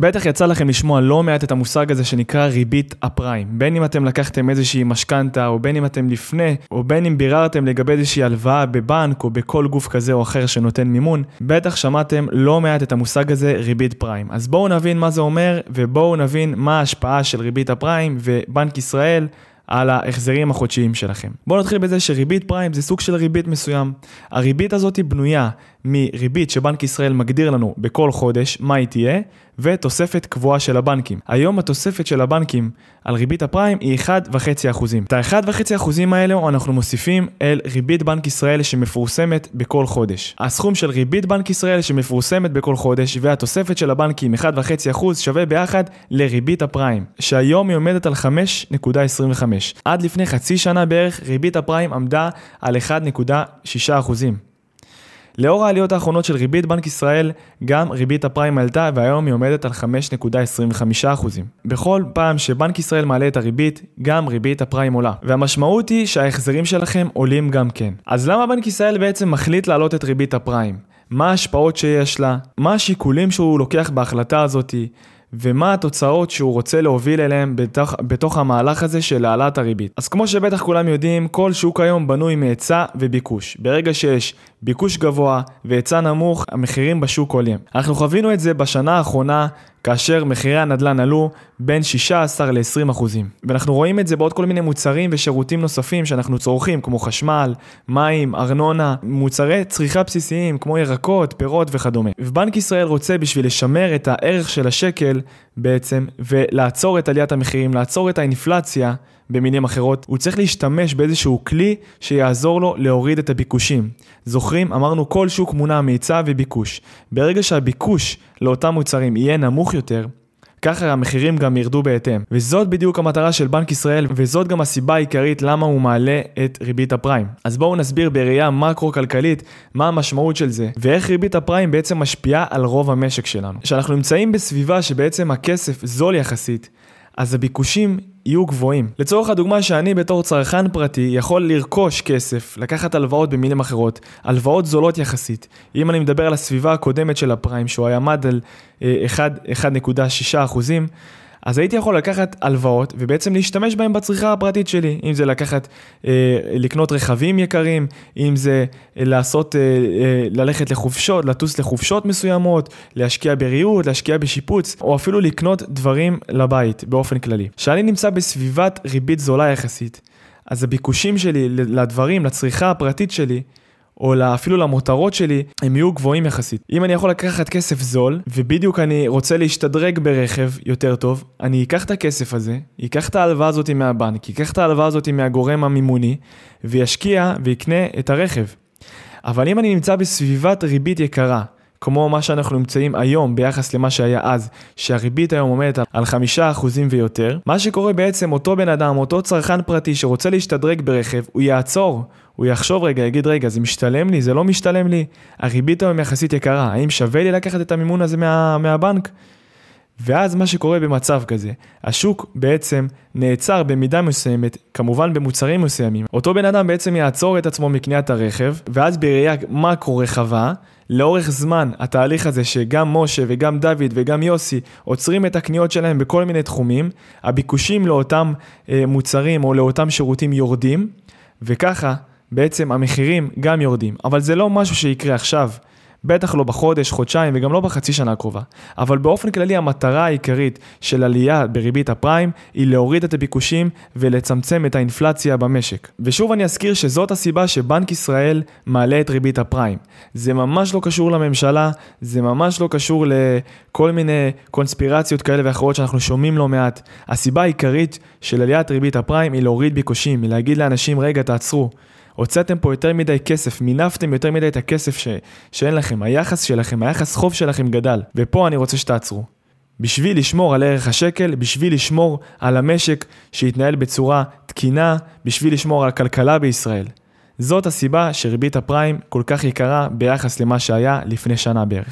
בטח יצא לכם לשמוע לא מעט את המושג הזה שנקרא ריבית הפריים. בין אם אתם לקחתם איזושהי משכנתה, או בין אם אתם לפני, או בין אם ביררתם לגבי איזושהי הלוואה בבנק, או בכל גוף כזה או אחר שנותן מימון, בטח שמעתם לא מעט את המושג הזה ריבית פריים. אז בואו נבין מה זה אומר, ובואו נבין מה ההשפעה של ריבית הפריים ובנק ישראל על ההחזרים החודשיים שלכם. בואו נתחיל בזה שריבית פריים זה סוג של ריבית מסוים. הריבית הזאת בנויה מריבית שבנק ישראל מגדיר לנו בכל חודש, מה היא תהיה, ותוספת קבועה של הבנקים. היום התוספת של הבנקים על ריבית הפריים היא 1.5%. את ה-1.5% האלה אנחנו מוסיפים אל ריבית בנק ישראל שמפורסמת בכל חודש. הסכום של ריבית בנק ישראל שמפורסמת בכל חודש והתוספת של הבנקים 1.5% שווה ביחד לריבית הפריים, שהיום היא עומדת על 5.25. עד לפני חצי שנה בערך ריבית הפריים עמדה על 1.6%. לאור העליות האחרונות של ריבית בנק ישראל, גם ריבית הפריים עלתה והיום היא עומדת על 5.25%. בכל פעם שבנק ישראל מעלה את הריבית, גם ריבית הפריים עולה. והמשמעות היא שההחזרים שלכם עולים גם כן. אז למה בנק ישראל בעצם מחליט להעלות את ריבית הפריים? מה ההשפעות שיש לה? מה השיקולים שהוא לוקח בהחלטה הזאתי? ומה התוצאות שהוא רוצה להוביל אליהם בתוך, בתוך המהלך הזה של העלאת הריבית. אז כמו שבטח כולם יודעים, כל שוק היום בנוי מהיצע וביקוש. ברגע שיש ביקוש גבוה והיצע נמוך, המחירים בשוק עולים. אנחנו חווינו את זה בשנה האחרונה, כאשר מחירי הנדל"ן עלו בין 16 ל-20 אחוזים. ואנחנו רואים את זה בעוד כל מיני מוצרים ושירותים נוספים שאנחנו צורכים, כמו חשמל, מים, ארנונה, מוצרי צריכה בסיסיים, כמו ירקות, פירות וכדומה. ובנק ישראל רוצה בשביל לשמר את הערך של השקל בעצם, ולעצור את עליית המחירים, לעצור את האינפלציה, במילים אחרות, הוא צריך להשתמש באיזשהו כלי שיעזור לו להוריד את הביקושים. זוכרים? אמרנו כל שוק מונע מהיצע וביקוש. ברגע שהביקוש לאותם מוצרים יהיה נמוך יותר, ככה המחירים גם ירדו בהתאם. וזאת בדיוק המטרה של בנק ישראל, וזאת גם הסיבה העיקרית למה הוא מעלה את ריבית הפריים. אז בואו נסביר בראייה מקרו-כלכלית מה המשמעות של זה, ואיך ריבית הפריים בעצם משפיעה על רוב המשק שלנו. כשאנחנו נמצאים בסביבה שבעצם הכסף זול יחסית, אז הביקושים יהיו גבוהים. לצורך הדוגמה שאני בתור צרכן פרטי יכול לרכוש כסף, לקחת הלוואות במילים אחרות, הלוואות זולות יחסית. אם אני מדבר על הסביבה הקודמת של הפריים, שהוא היה עמד על 1.6 אה, אחוזים, אז הייתי יכול לקחת הלוואות ובעצם להשתמש בהן בצריכה הפרטית שלי, אם זה לקחת, אה, לקנות רכבים יקרים, אם זה לעשות, אה, אה, ללכת לחופשות, לטוס לחופשות מסוימות, להשקיע בריהוט, להשקיע בשיפוץ, או אפילו לקנות דברים לבית באופן כללי. כשאני נמצא בסביבת ריבית זולה יחסית, אז הביקושים שלי לדברים, לצריכה הפרטית שלי, או אפילו למותרות שלי, הם יהיו גבוהים יחסית. אם אני יכול לקחת כסף זול, ובדיוק אני רוצה להשתדרג ברכב יותר טוב, אני אקח את הכסף הזה, אקח את ההלוואה הזאת מהבנק, אקח את ההלוואה הזאת מהגורם המימוני, וישקיע ויקנה את הרכב. אבל אם אני נמצא בסביבת ריבית יקרה, כמו מה שאנחנו נמצאים היום ביחס למה שהיה אז, שהריבית היום עומדת על חמישה אחוזים ויותר, מה שקורה בעצם, אותו בן אדם, אותו צרכן פרטי שרוצה להשתדרג ברכב, הוא יעצור, הוא יחשוב רגע, יגיד רגע, זה משתלם לי, זה לא משתלם לי, הריבית היום יחסית יקרה, האם שווה לי לקחת את המימון הזה מה, מהבנק? ואז מה שקורה במצב כזה, השוק בעצם נעצר במידה מסוימת, כמובן במוצרים מסוימים. אותו בן אדם בעצם יעצור את עצמו מקניית הרכב, ואז בראייה מקרו רחבה, לאורך זמן התהליך הזה שגם משה וגם דוד וגם יוסי עוצרים את הקניות שלהם בכל מיני תחומים, הביקושים לאותם אה, מוצרים או לאותם שירותים יורדים, וככה בעצם המחירים גם יורדים. אבל זה לא משהו שיקרה עכשיו. בטח לא בחודש, חודשיים וגם לא בחצי שנה הקרובה. אבל באופן כללי המטרה העיקרית של עלייה בריבית הפריים היא להוריד את הביקושים ולצמצם את האינפלציה במשק. ושוב אני אזכיר שזאת הסיבה שבנק ישראל מעלה את ריבית הפריים. זה ממש לא קשור לממשלה, זה ממש לא קשור לכל מיני קונספירציות כאלה ואחרות שאנחנו שומעים לא מעט. הסיבה העיקרית של עליית ריבית הפריים היא להוריד ביקושים, היא להגיד לאנשים רגע תעצרו. הוצאתם פה יותר מדי כסף, מינפתם יותר מדי את הכסף ש... שאין לכם, היחס שלכם, היחס חוב שלכם גדל, ופה אני רוצה שתעצרו. בשביל לשמור על ערך השקל, בשביל לשמור על המשק שיתנהל בצורה תקינה, בשביל לשמור על הכלכלה בישראל. זאת הסיבה שריבית הפריים כל כך יקרה ביחס למה שהיה לפני שנה בערך.